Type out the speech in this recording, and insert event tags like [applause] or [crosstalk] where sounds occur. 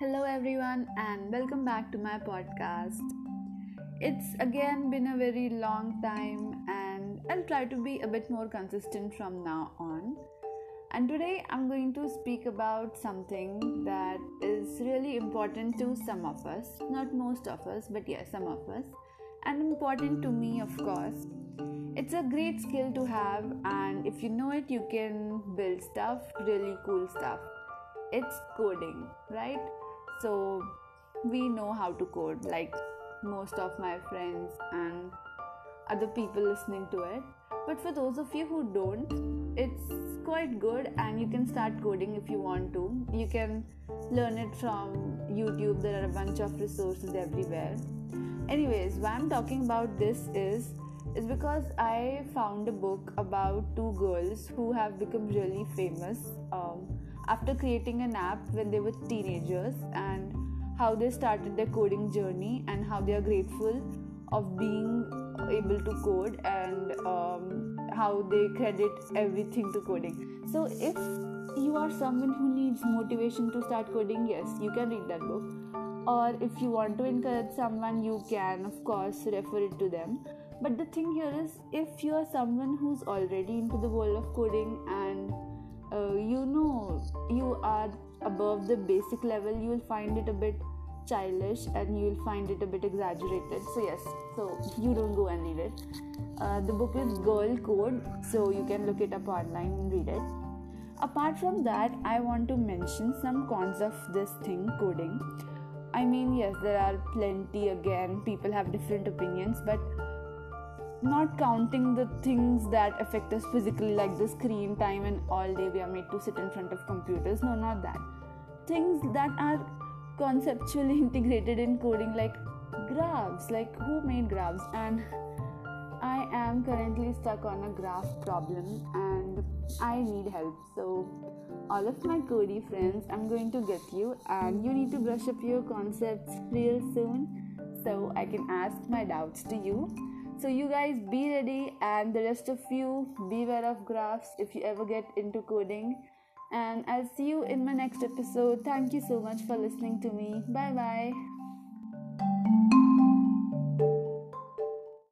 Hello, everyone, and welcome back to my podcast. It's again been a very long time, and I'll try to be a bit more consistent from now on. And today I'm going to speak about something that is really important to some of us, not most of us, but yes, some of us, and important to me, of course. It's a great skill to have, and if you know it, you can build stuff, really cool stuff. It's coding, right? So, we know how to code, like most of my friends and other people listening to it. But for those of you who don't, it's quite good, and you can start coding if you want to. You can learn it from YouTube, there are a bunch of resources everywhere. Anyways, why I'm talking about this is is because I found a book about two girls who have become really famous um, after creating an app when they were teenagers and how they started their coding journey and how they are grateful of being able to code and um, how they credit everything to coding. So, if you are someone who needs motivation to start coding, yes, you can read that book. Or if you want to encourage someone, you can, of course, refer it to them but the thing here is if you are someone who's already into the world of coding and uh, you know you are above the basic level you will find it a bit childish and you will find it a bit exaggerated. So yes. So you don't go and read it. Uh, the book is girl code so you can look it up online and read it. Apart from that i want to mention some cons of this thing coding. I mean yes there are plenty again. People have different opinions but not counting the things that affect us physically like the screen time and all day we are made to sit in front of computers. No not that. Things that are conceptually [laughs] integrated in coding like graphs like who made graphs? And i am currently stuck on a graph problem and i need help. So all of my cody friends i'm going to get you and you need to brush up your concepts real soon so i can ask my doubts to you so, you guys be ready, and the rest of you beware of graphs if you ever get into coding. And I'll see you in my next episode. Thank you so much for listening to me. Bye bye.